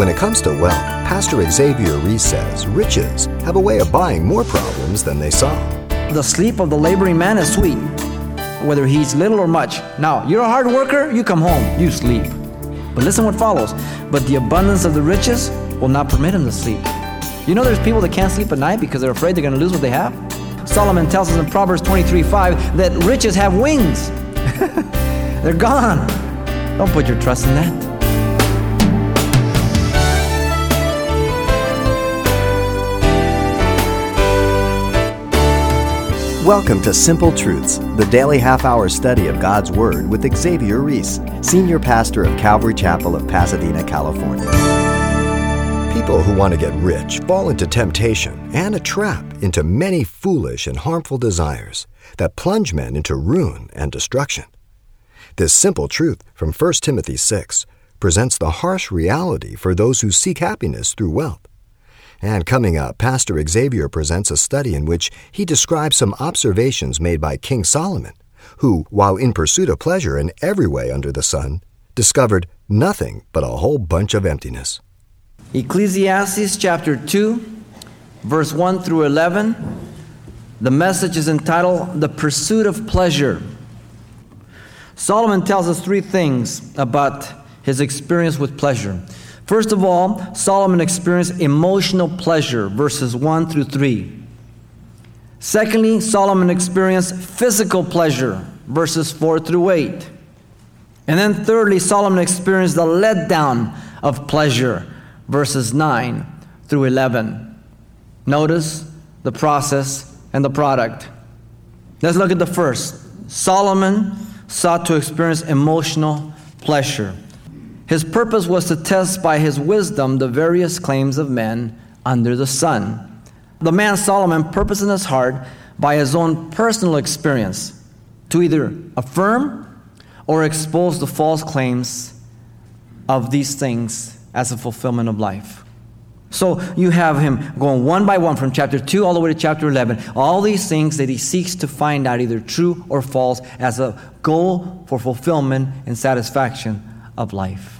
When it comes to wealth, Pastor Xavier Reese says riches have a way of buying more problems than they solve. The sleep of the laboring man is sweet, whether he eats little or much. Now, you're a hard worker, you come home, you sleep. But listen what follows. But the abundance of the riches will not permit him to sleep. You know there's people that can't sleep at night because they're afraid they're going to lose what they have? Solomon tells us in Proverbs 23 5 that riches have wings. they're gone. Don't put your trust in that. Welcome to Simple Truths, the daily half hour study of God's Word with Xavier Reese, Senior Pastor of Calvary Chapel of Pasadena, California. People who want to get rich fall into temptation and a trap into many foolish and harmful desires that plunge men into ruin and destruction. This simple truth from 1 Timothy 6 presents the harsh reality for those who seek happiness through wealth. And coming up, Pastor Xavier presents a study in which he describes some observations made by King Solomon, who, while in pursuit of pleasure in every way under the sun, discovered nothing but a whole bunch of emptiness. Ecclesiastes chapter 2, verse 1 through 11. The message is entitled The Pursuit of Pleasure. Solomon tells us three things about his experience with pleasure. First of all, Solomon experienced emotional pleasure, verses 1 through 3. Secondly, Solomon experienced physical pleasure, verses 4 through 8. And then thirdly, Solomon experienced the letdown of pleasure, verses 9 through 11. Notice the process and the product. Let's look at the first. Solomon sought to experience emotional pleasure. His purpose was to test by his wisdom the various claims of men under the sun. The man Solomon purposed in his heart by his own personal experience to either affirm or expose the false claims of these things as a fulfillment of life. So you have him going one by one from chapter 2 all the way to chapter 11. All these things that he seeks to find out either true or false as a goal for fulfillment and satisfaction of life.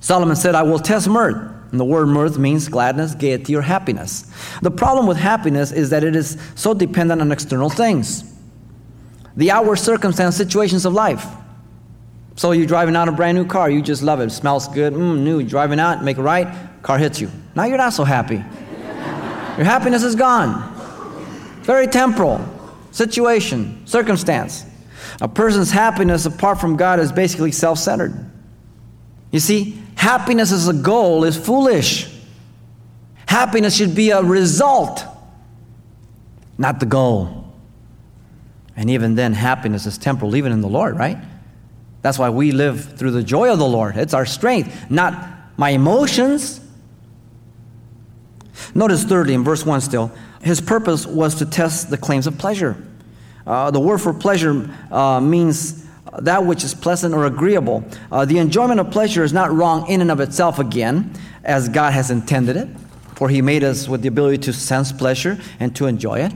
Solomon said, I will test mirth. And the word mirth means gladness, gaiety, or happiness. The problem with happiness is that it is so dependent on external things, the outward circumstance, situations of life. So you're driving out a brand new car, you just love it, it smells good, mm, new. Driving out, make a right, car hits you. Now you're not so happy. Your happiness is gone. Very temporal, situation, circumstance. A person's happiness apart from God is basically self centered. You see, happiness as a goal is foolish. Happiness should be a result, not the goal. And even then, happiness is temporal, even in the Lord, right? That's why we live through the joy of the Lord. It's our strength, not my emotions. Notice thirdly, in verse 1 still, his purpose was to test the claims of pleasure. Uh, the word for pleasure uh, means that which is pleasant or agreeable. Uh, the enjoyment of pleasure is not wrong in and of itself again, as God has intended it, for He made us with the ability to sense pleasure and to enjoy it.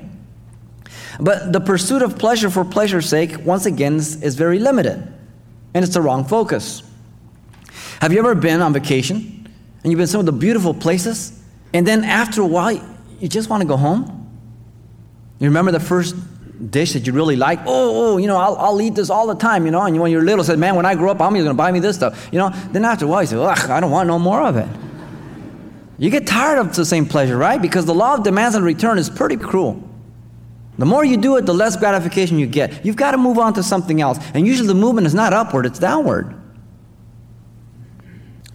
But the pursuit of pleasure for pleasure's sake, once again, is, very limited, and it's the wrong focus. Have you ever been on vacation and you've been some of the beautiful places, and then after a while, you just want to go home? You remember the first dish that you really like. Oh, oh, you know, I'll, I'll eat this all the time, you know. And when you're little, said, man, when I grow up, I'm going to buy me this stuff, you know. Then after a while, you say, ugh, I don't want no more of it. You get tired of the same pleasure, right? Because the law of demands and return is pretty cruel. The more you do it, the less gratification you get. You've got to move on to something else. And usually the movement is not upward, it's downward.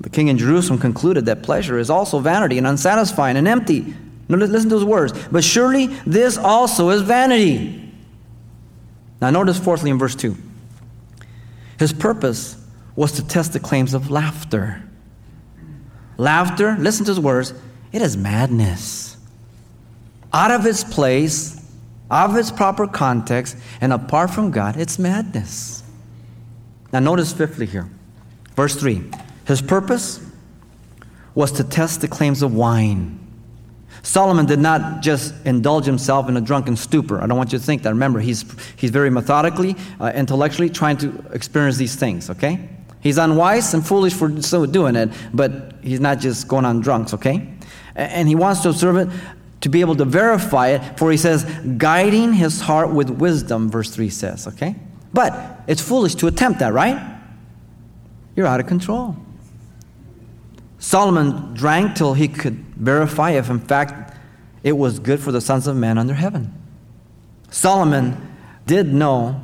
The king in Jerusalem concluded that pleasure is also vanity and unsatisfying and empty. Listen to his words. But surely this also is vanity. Now, notice fourthly in verse 2 his purpose was to test the claims of laughter. Laughter, listen to his words, it is madness. Out of its place, out of its proper context, and apart from God, it's madness. Now, notice fifthly here, verse 3 his purpose was to test the claims of wine. Solomon did not just indulge himself in a drunken stupor. I don't want you to think that. Remember, he's, he's very methodically, uh, intellectually trying to experience these things, okay? He's unwise and foolish for so doing it, but he's not just going on drunks, okay? And he wants to observe it to be able to verify it, for he says, guiding his heart with wisdom, verse 3 says, okay? But it's foolish to attempt that, right? You're out of control. Solomon drank till he could verify if, in fact, it was good for the sons of men under heaven. Solomon did know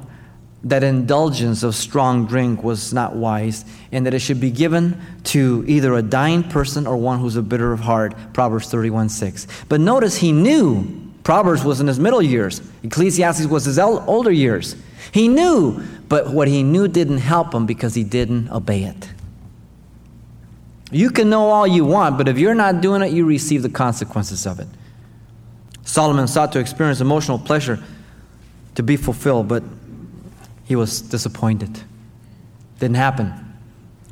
that indulgence of strong drink was not wise and that it should be given to either a dying person or one who's a bitter of heart proverbs 31 6 but notice he knew proverbs was in his middle years. Ecclesiastes was his older years. He knew but what he knew didn't help him because he didn't obey it you can know all you want but if you're not doing it you receive the consequences of it solomon sought to experience emotional pleasure to be fulfilled but he was disappointed. Didn't happen.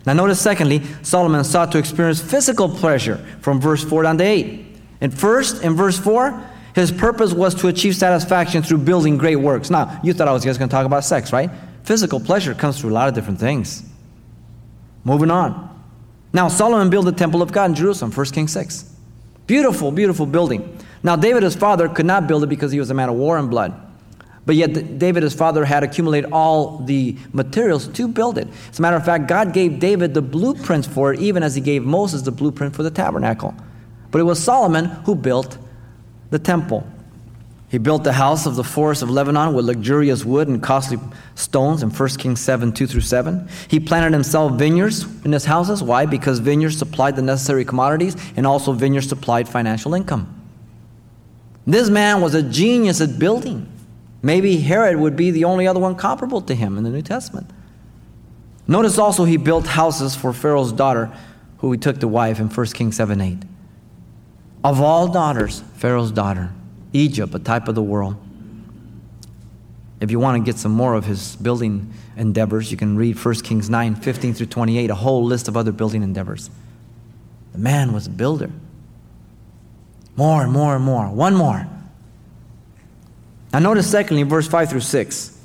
Now, notice secondly, Solomon sought to experience physical pleasure from verse 4 down to 8. And first, in verse 4, his purpose was to achieve satisfaction through building great works. Now, you thought I was just going to talk about sex, right? Physical pleasure comes through a lot of different things. Moving on. Now, Solomon built the temple of God in Jerusalem, 1 Kings 6. Beautiful, beautiful building. Now, David, his father, could not build it because he was a man of war and blood. But yet, David, his father, had accumulated all the materials to build it. As a matter of fact, God gave David the blueprints for it, even as he gave Moses the blueprint for the tabernacle. But it was Solomon who built the temple. He built the house of the forest of Lebanon with luxurious wood and costly stones in 1 Kings 7 2 through 7. He planted himself vineyards in his houses. Why? Because vineyards supplied the necessary commodities and also vineyards supplied financial income. This man was a genius at building. Maybe Herod would be the only other one comparable to him in the New Testament. Notice also he built houses for Pharaoh's daughter, who he took to wife in 1 Kings 7 8. Of all daughters, Pharaoh's daughter, Egypt, a type of the world. If you want to get some more of his building endeavors, you can read 1 Kings 9 15 through 28, a whole list of other building endeavors. The man was a builder. More and more and more. One more. Now, notice secondly, verse 5 through 6,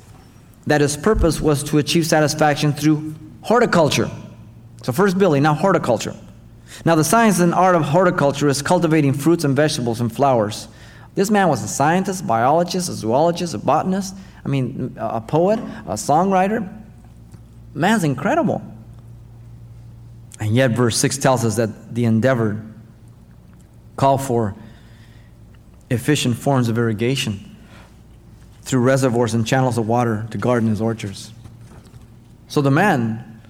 that his purpose was to achieve satisfaction through horticulture. So, first building, now horticulture. Now, the science and art of horticulture is cultivating fruits and vegetables and flowers. This man was a scientist, biologist, a zoologist, a botanist, I mean, a poet, a songwriter. Man's incredible. And yet, verse 6 tells us that the endeavor called for efficient forms of irrigation through reservoirs and channels of water to garden his orchards. So the man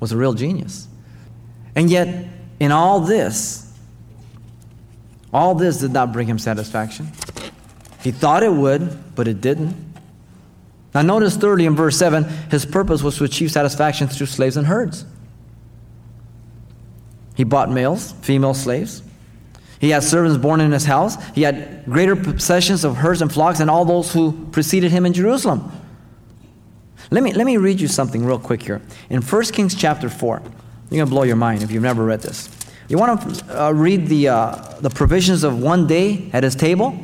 was a real genius. And yet, in all this, all this did not bring him satisfaction. He thought it would, but it didn't. Now, notice thirdly in verse 7, his purpose was to achieve satisfaction through slaves and herds. He bought males, female slaves, he had servants born in his house. He had greater possessions of herds and flocks than all those who preceded him in Jerusalem. Let me, let me read you something real quick here. In 1 Kings chapter 4, you're going to blow your mind if you've never read this. You want to uh, read the, uh, the provisions of one day at his table?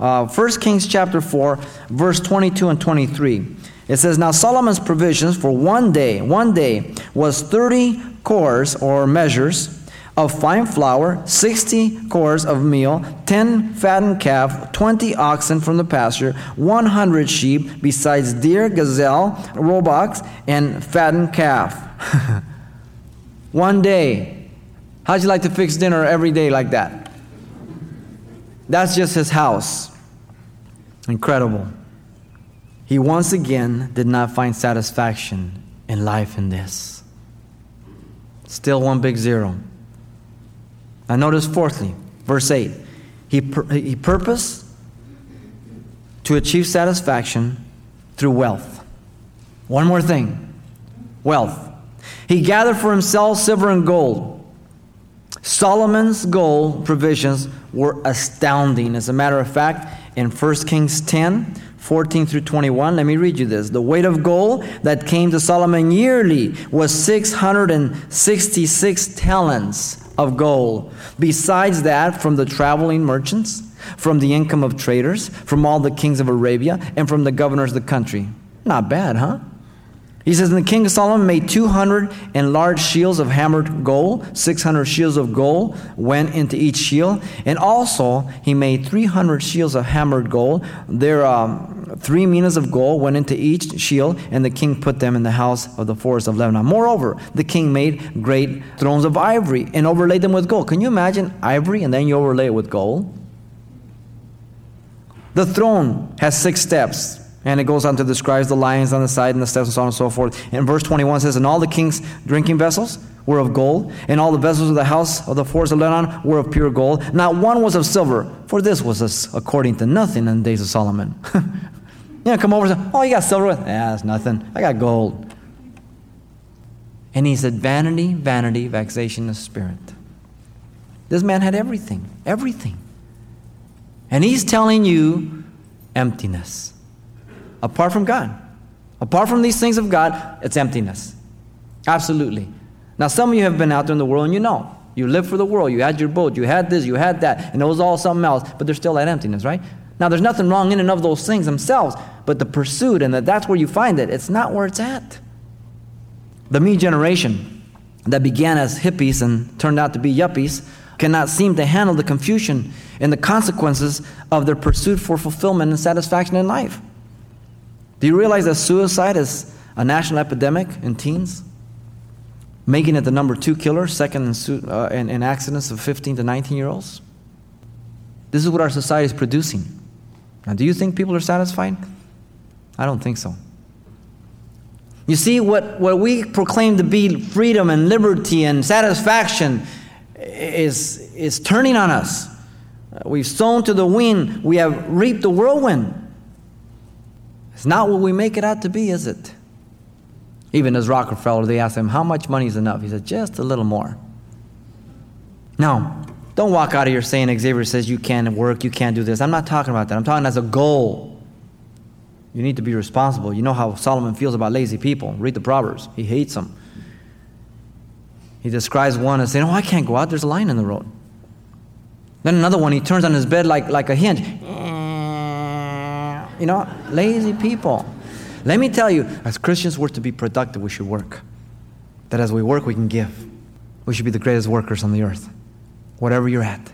Uh, 1 Kings chapter 4, verse 22 and 23. It says, Now Solomon's provisions for one day, one day, was 30 cors or measures of fine flour, 60 cors of meal, 10 fattened calf, 20 oxen from the pasture, 100 sheep, besides deer, gazelle, roebucks, and fattened calf. One day. How'd you like to fix dinner every day like that? That's just his house. Incredible. He once again did not find satisfaction in life in this. Still one big zero. Now, notice fourthly, verse 8. He, pur- he purposed to achieve satisfaction through wealth. One more thing wealth. He gathered for himself silver and gold. Solomon's gold provisions were astounding. As a matter of fact, in 1 Kings 10, 14 through 21, let me read you this. The weight of gold that came to Solomon yearly was 666 talents of gold. Besides that, from the traveling merchants, from the income of traders, from all the kings of Arabia, and from the governors of the country. Not bad, huh? He says, And the king of Solomon made 200 enlarged shields of hammered gold. 600 shields of gold went into each shield. And also, he made 300 shields of hammered gold. There um, three minas of gold went into each shield, and the king put them in the house of the forest of Lebanon. Moreover, the king made great thrones of ivory and overlaid them with gold. Can you imagine ivory and then you overlay it with gold? The throne has six steps. And it goes on to describe the lions on the side and the steps and so on and so forth. And verse 21 says, And all the king's drinking vessels were of gold, and all the vessels of the house of the forest of Lebanon were of pure gold. Not one was of silver, for this was according to nothing in the days of Solomon. you know, come over and say, Oh, you got silver? Yeah, that's nothing. I got gold. And he said, Vanity, vanity, vexation of spirit. This man had everything, everything. And he's telling you emptiness. Apart from God. Apart from these things of God, it's emptiness. Absolutely. Now, some of you have been out there in the world and you know. You live for the world. You had your boat. You had this. You had that. And it was all something else. But there's still that emptiness, right? Now, there's nothing wrong in and of those things themselves. But the pursuit and that that's where you find it. It's not where it's at. The me generation that began as hippies and turned out to be yuppies cannot seem to handle the confusion and the consequences of their pursuit for fulfillment and satisfaction in life. Do you realize that suicide is a national epidemic in teens? Making it the number two killer, second in, su- uh, in, in accidents of 15 to 19 year olds? This is what our society is producing. Now, do you think people are satisfied? I don't think so. You see, what, what we proclaim to be freedom and liberty and satisfaction is, is turning on us. We've sown to the wind, we have reaped the whirlwind. It's not what we make it out to be, is it? Even as Rockefeller, they asked him, How much money is enough? He said, Just a little more. Now, don't walk out of here saying Xavier says you can't work, you can't do this. I'm not talking about that. I'm talking as a goal. You need to be responsible. You know how Solomon feels about lazy people. Read the Proverbs. He hates them. He describes one as saying, Oh, I can't go out, there's a lion in the road. Then another one, he turns on his bed like, like a hinge. You know, lazy people. Let me tell you, as Christians, we're to be productive, we should work. That as we work, we can give. We should be the greatest workers on the earth, whatever you're at.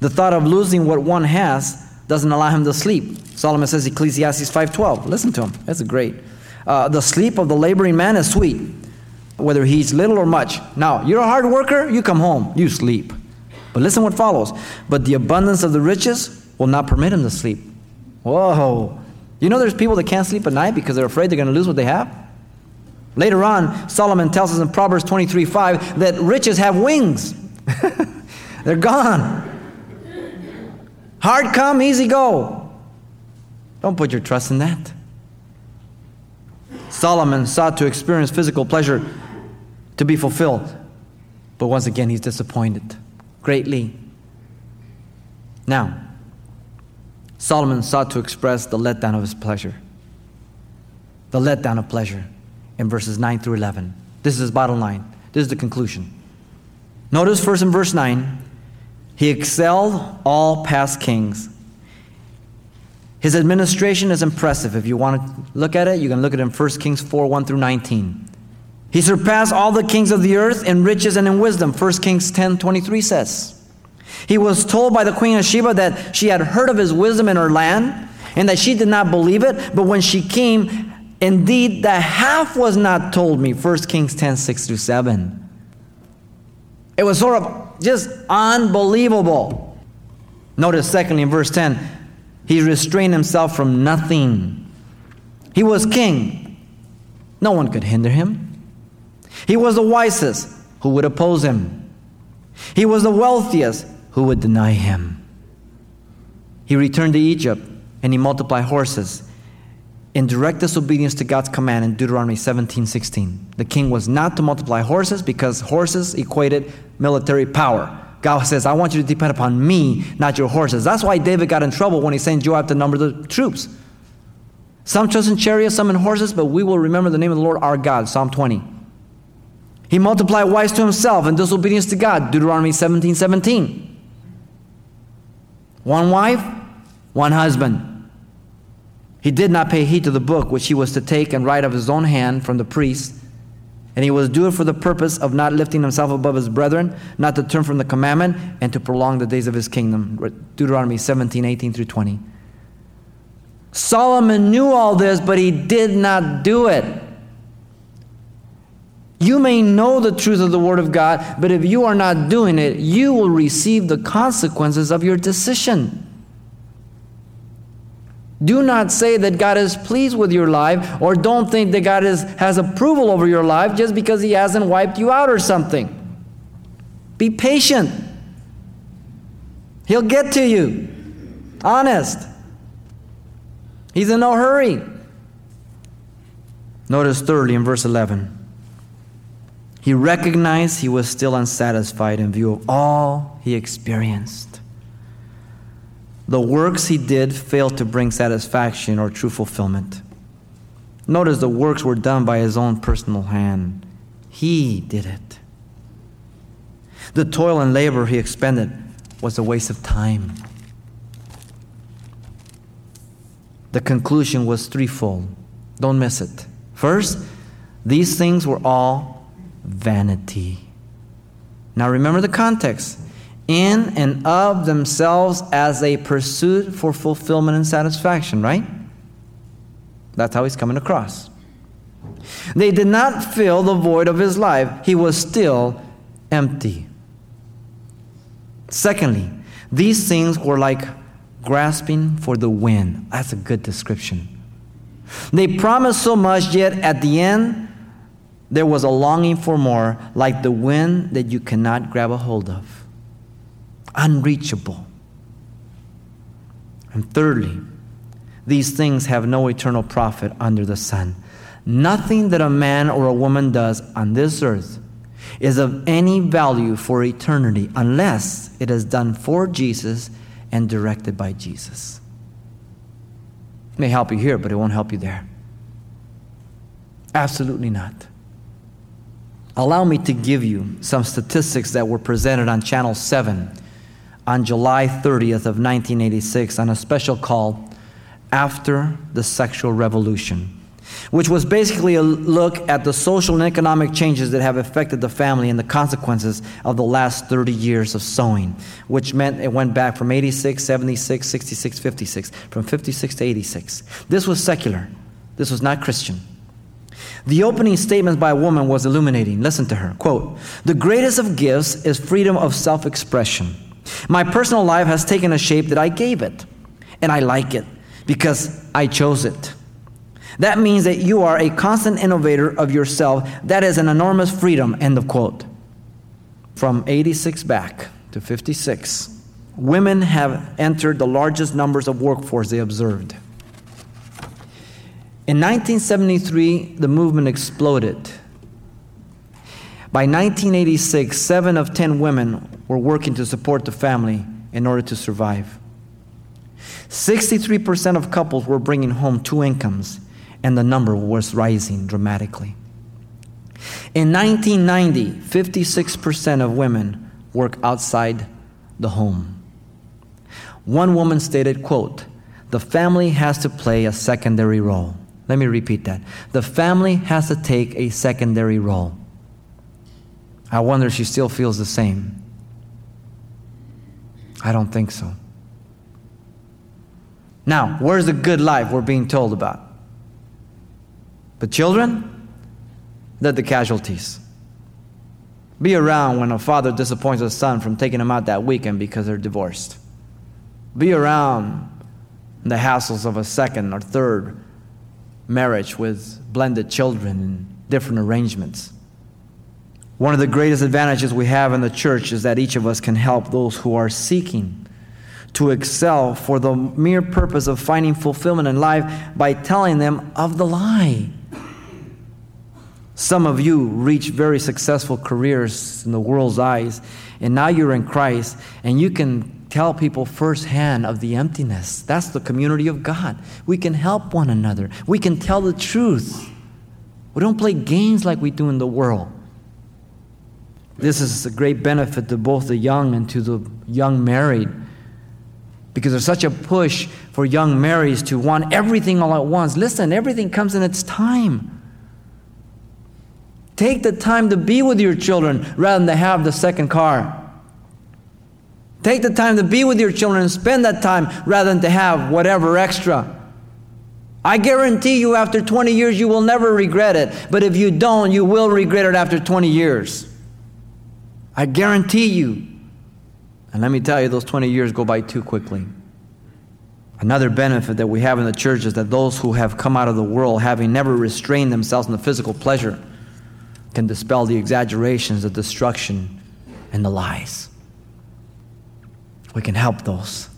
The thought of losing what one has doesn't allow him to sleep. Solomon says Ecclesiastes 5:12. Listen to him. That's great. Uh, the sleep of the laboring man is sweet, whether he eats little or much. Now, you're a hard worker, you come home, you sleep. But listen what follows. But the abundance of the riches will not permit him to sleep. Whoa. You know there's people that can't sleep at night because they're afraid they're going to lose what they have? Later on, Solomon tells us in Proverbs 23 5 that riches have wings. they're gone. Hard come, easy go. Don't put your trust in that. Solomon sought to experience physical pleasure to be fulfilled, but once again, he's disappointed greatly. Now, Solomon sought to express the letdown of his pleasure. The letdown of pleasure in verses 9 through 11. This is his bottom line. This is the conclusion. Notice first in verse 9, he excelled all past kings. His administration is impressive. If you want to look at it, you can look at it in 1 Kings 4 1 through 19. He surpassed all the kings of the earth in riches and in wisdom. 1 Kings 10 23 says. He was told by the queen of Sheba that she had heard of his wisdom in her land and that she did not believe it. But when she came, indeed, the half was not told me. 1 Kings 10 6 through 7. It was sort of just unbelievable. Notice, secondly, in verse 10, he restrained himself from nothing. He was king, no one could hinder him. He was the wisest, who would oppose him? He was the wealthiest, who would deny him. He returned to Egypt and he multiplied horses in direct disobedience to God's command in Deuteronomy 17 16. The king was not to multiply horses because horses equated military power. God says, I want you to depend upon me, not your horses. That's why David got in trouble when he sent Joab to number the troops. Some trust in chariots, some in horses, but we will remember the name of the Lord our God. Psalm 20. He multiplied wives to himself in disobedience to God. Deuteronomy 17 17. One wife, one husband. He did not pay heed to the book which he was to take and write of his own hand from the priest. And he was do it for the purpose of not lifting himself above his brethren, not to turn from the commandment, and to prolong the days of his kingdom. Deuteronomy 17, 18 through 20. Solomon knew all this, but he did not do it. You may know the truth of the Word of God, but if you are not doing it, you will receive the consequences of your decision. Do not say that God is pleased with your life, or don't think that God is, has approval over your life just because He hasn't wiped you out or something. Be patient. He'll get to you. Honest. He's in no hurry. Notice thirdly in verse 11. He recognized he was still unsatisfied in view of all he experienced. The works he did failed to bring satisfaction or true fulfillment. Notice the works were done by his own personal hand. He did it. The toil and labor he expended was a waste of time. The conclusion was threefold. Don't miss it. First, these things were all vanity. Now remember the context. In and of themselves as a pursuit for fulfillment and satisfaction, right? That's how he's coming across. They did not fill the void of his life, he was still empty. Secondly, these things were like grasping for the wind. That's a good description. They promised so much, yet at the end, there was a longing for more, like the wind that you cannot grab a hold of, unreachable. And thirdly, these things have no eternal profit under the sun. Nothing that a man or a woman does on this earth is of any value for eternity unless it is done for Jesus and directed by Jesus. It may help you here, but it won't help you there. Absolutely not. Allow me to give you some statistics that were presented on Channel 7 on July 30th of 1986 on a special call After the Sexual Revolution, which was basically a look at the social and economic changes that have affected the family and the consequences of the last 30 years of sowing, which meant it went back from 86, 76, 66, 56, from 56 to 86. This was secular. This was not Christian. The opening statement by a woman was illuminating. Listen to her. Quote, The greatest of gifts is freedom of self expression. My personal life has taken a shape that I gave it, and I like it because I chose it. That means that you are a constant innovator of yourself. That is an enormous freedom. End of quote. From 86 back to 56, women have entered the largest numbers of workforce they observed. In 1973, the movement exploded. By 1986, seven of 10 women were working to support the family in order to survive. 63% of couples were bringing home two incomes, and the number was rising dramatically. In 1990, 56% of women work outside the home. One woman stated, quote, "The family has to play a secondary role." Let me repeat that. The family has to take a secondary role. I wonder if she still feels the same. I don't think so. Now, where's the good life we're being told about? The children? They're the casualties. Be around when a father disappoints a son from taking him out that weekend because they're divorced. Be around the hassles of a second or third marriage with blended children and different arrangements. One of the greatest advantages we have in the church is that each of us can help those who are seeking to excel for the mere purpose of finding fulfillment in life by telling them of the lie. Some of you reach very successful careers in the world's eyes, and now you're in Christ, and you can tell people firsthand of the emptiness. That's the community of God. We can help one another, we can tell the truth. We don't play games like we do in the world. This is a great benefit to both the young and to the young married. because there's such a push for young marrieds to want everything all at once. Listen, everything comes in its time. Take the time to be with your children rather than to have the second car. Take the time to be with your children and spend that time rather than to have whatever extra. I guarantee you, after 20 years, you will never regret it. But if you don't, you will regret it after 20 years. I guarantee you. And let me tell you, those 20 years go by too quickly. Another benefit that we have in the church is that those who have come out of the world, having never restrained themselves in the physical pleasure, can dispel the exaggerations, the destruction, and the lies. We can help those.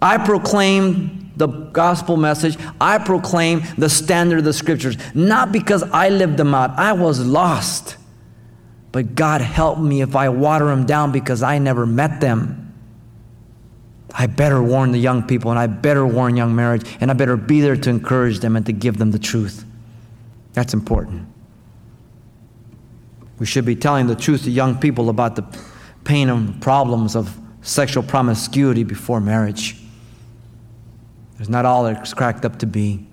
I proclaim the gospel message. I proclaim the standard of the scriptures, not because I lived them out. I was lost. But God help me if I water them down because I never met them. I better warn the young people and I better warn young marriage and I better be there to encourage them and to give them the truth. That's important. We should be telling the truth to young people about the pain and problems of sexual promiscuity before marriage. There's not all it's cracked up to be.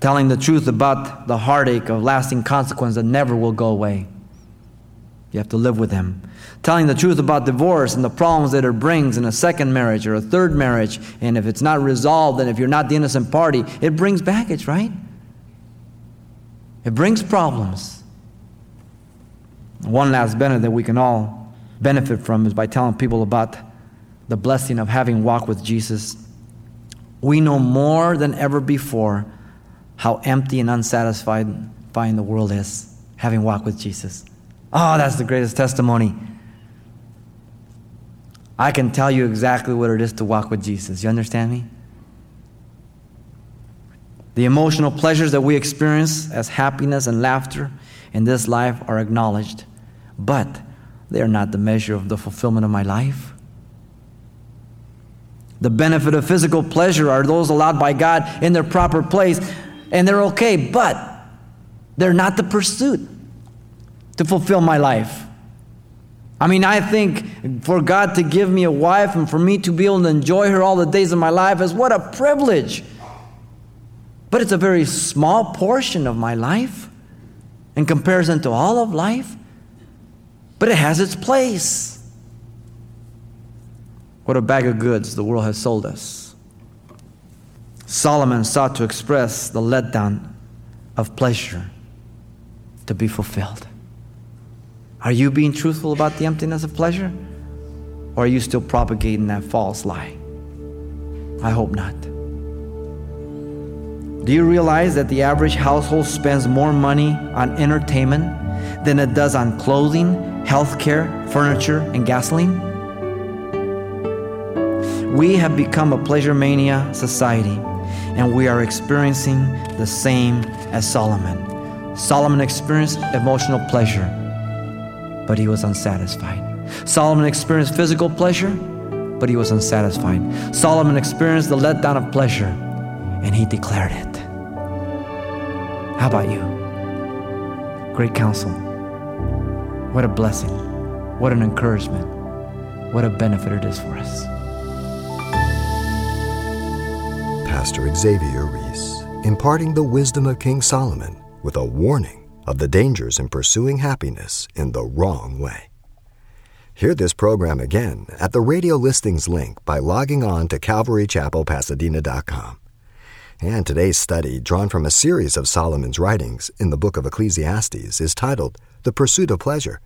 Telling the truth about the heartache of lasting consequence that never will go away. You have to live with them. Telling the truth about divorce and the problems that it brings in a second marriage or a third marriage. And if it's not resolved, and if you're not the innocent party, it brings baggage, right? It brings problems. One last benefit that we can all benefit from is by telling people about the blessing of having walked with Jesus. We know more than ever before how empty and unsatisfied the world is having walked with Jesus. Oh, that's the greatest testimony. I can tell you exactly what it is to walk with Jesus. You understand me? The emotional pleasures that we experience as happiness and laughter in this life are acknowledged, but they are not the measure of the fulfillment of my life. The benefit of physical pleasure are those allowed by God in their proper place, and they're okay, but they're not the pursuit to fulfill my life. I mean, I think for God to give me a wife and for me to be able to enjoy her all the days of my life is what a privilege. But it's a very small portion of my life in comparison to all of life. But it has its place. What a bag of goods the world has sold us. Solomon sought to express the letdown of pleasure to be fulfilled. Are you being truthful about the emptiness of pleasure? Or are you still propagating that false lie? I hope not. Do you realize that the average household spends more money on entertainment than it does on clothing, healthcare, furniture, and gasoline? We have become a pleasure mania society, and we are experiencing the same as Solomon. Solomon experienced emotional pleasure, but he was unsatisfied. Solomon experienced physical pleasure, but he was unsatisfied. Solomon experienced the letdown of pleasure, and he declared it. How about you? Great counsel. What a blessing. What an encouragement. What a benefit it is for us. Pastor Xavier Reese, imparting the wisdom of King Solomon with a warning of the dangers in pursuing happiness in the wrong way. Hear this program again at the radio listings link by logging on to calvarychapelpasadena.com. And today's study, drawn from a series of Solomon's writings in the book of Ecclesiastes, is titled The Pursuit of Pleasure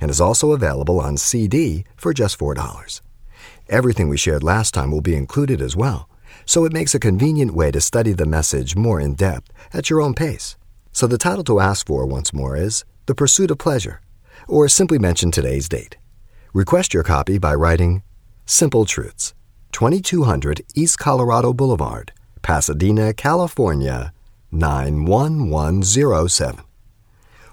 and is also available on CD for just $4. Everything we shared last time will be included as well, so it makes a convenient way to study the message more in depth at your own pace. So the title to ask for once more is The Pursuit of Pleasure, or simply mention today's date. Request your copy by writing Simple Truths, 2200 East Colorado Boulevard, Pasadena, California 91107.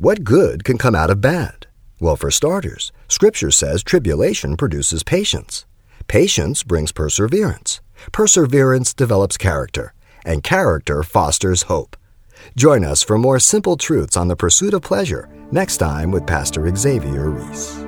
What good can come out of bad? Well, for starters, Scripture says tribulation produces patience. Patience brings perseverance. Perseverance develops character, and character fosters hope. Join us for more simple truths on the pursuit of pleasure next time with Pastor Xavier Reese.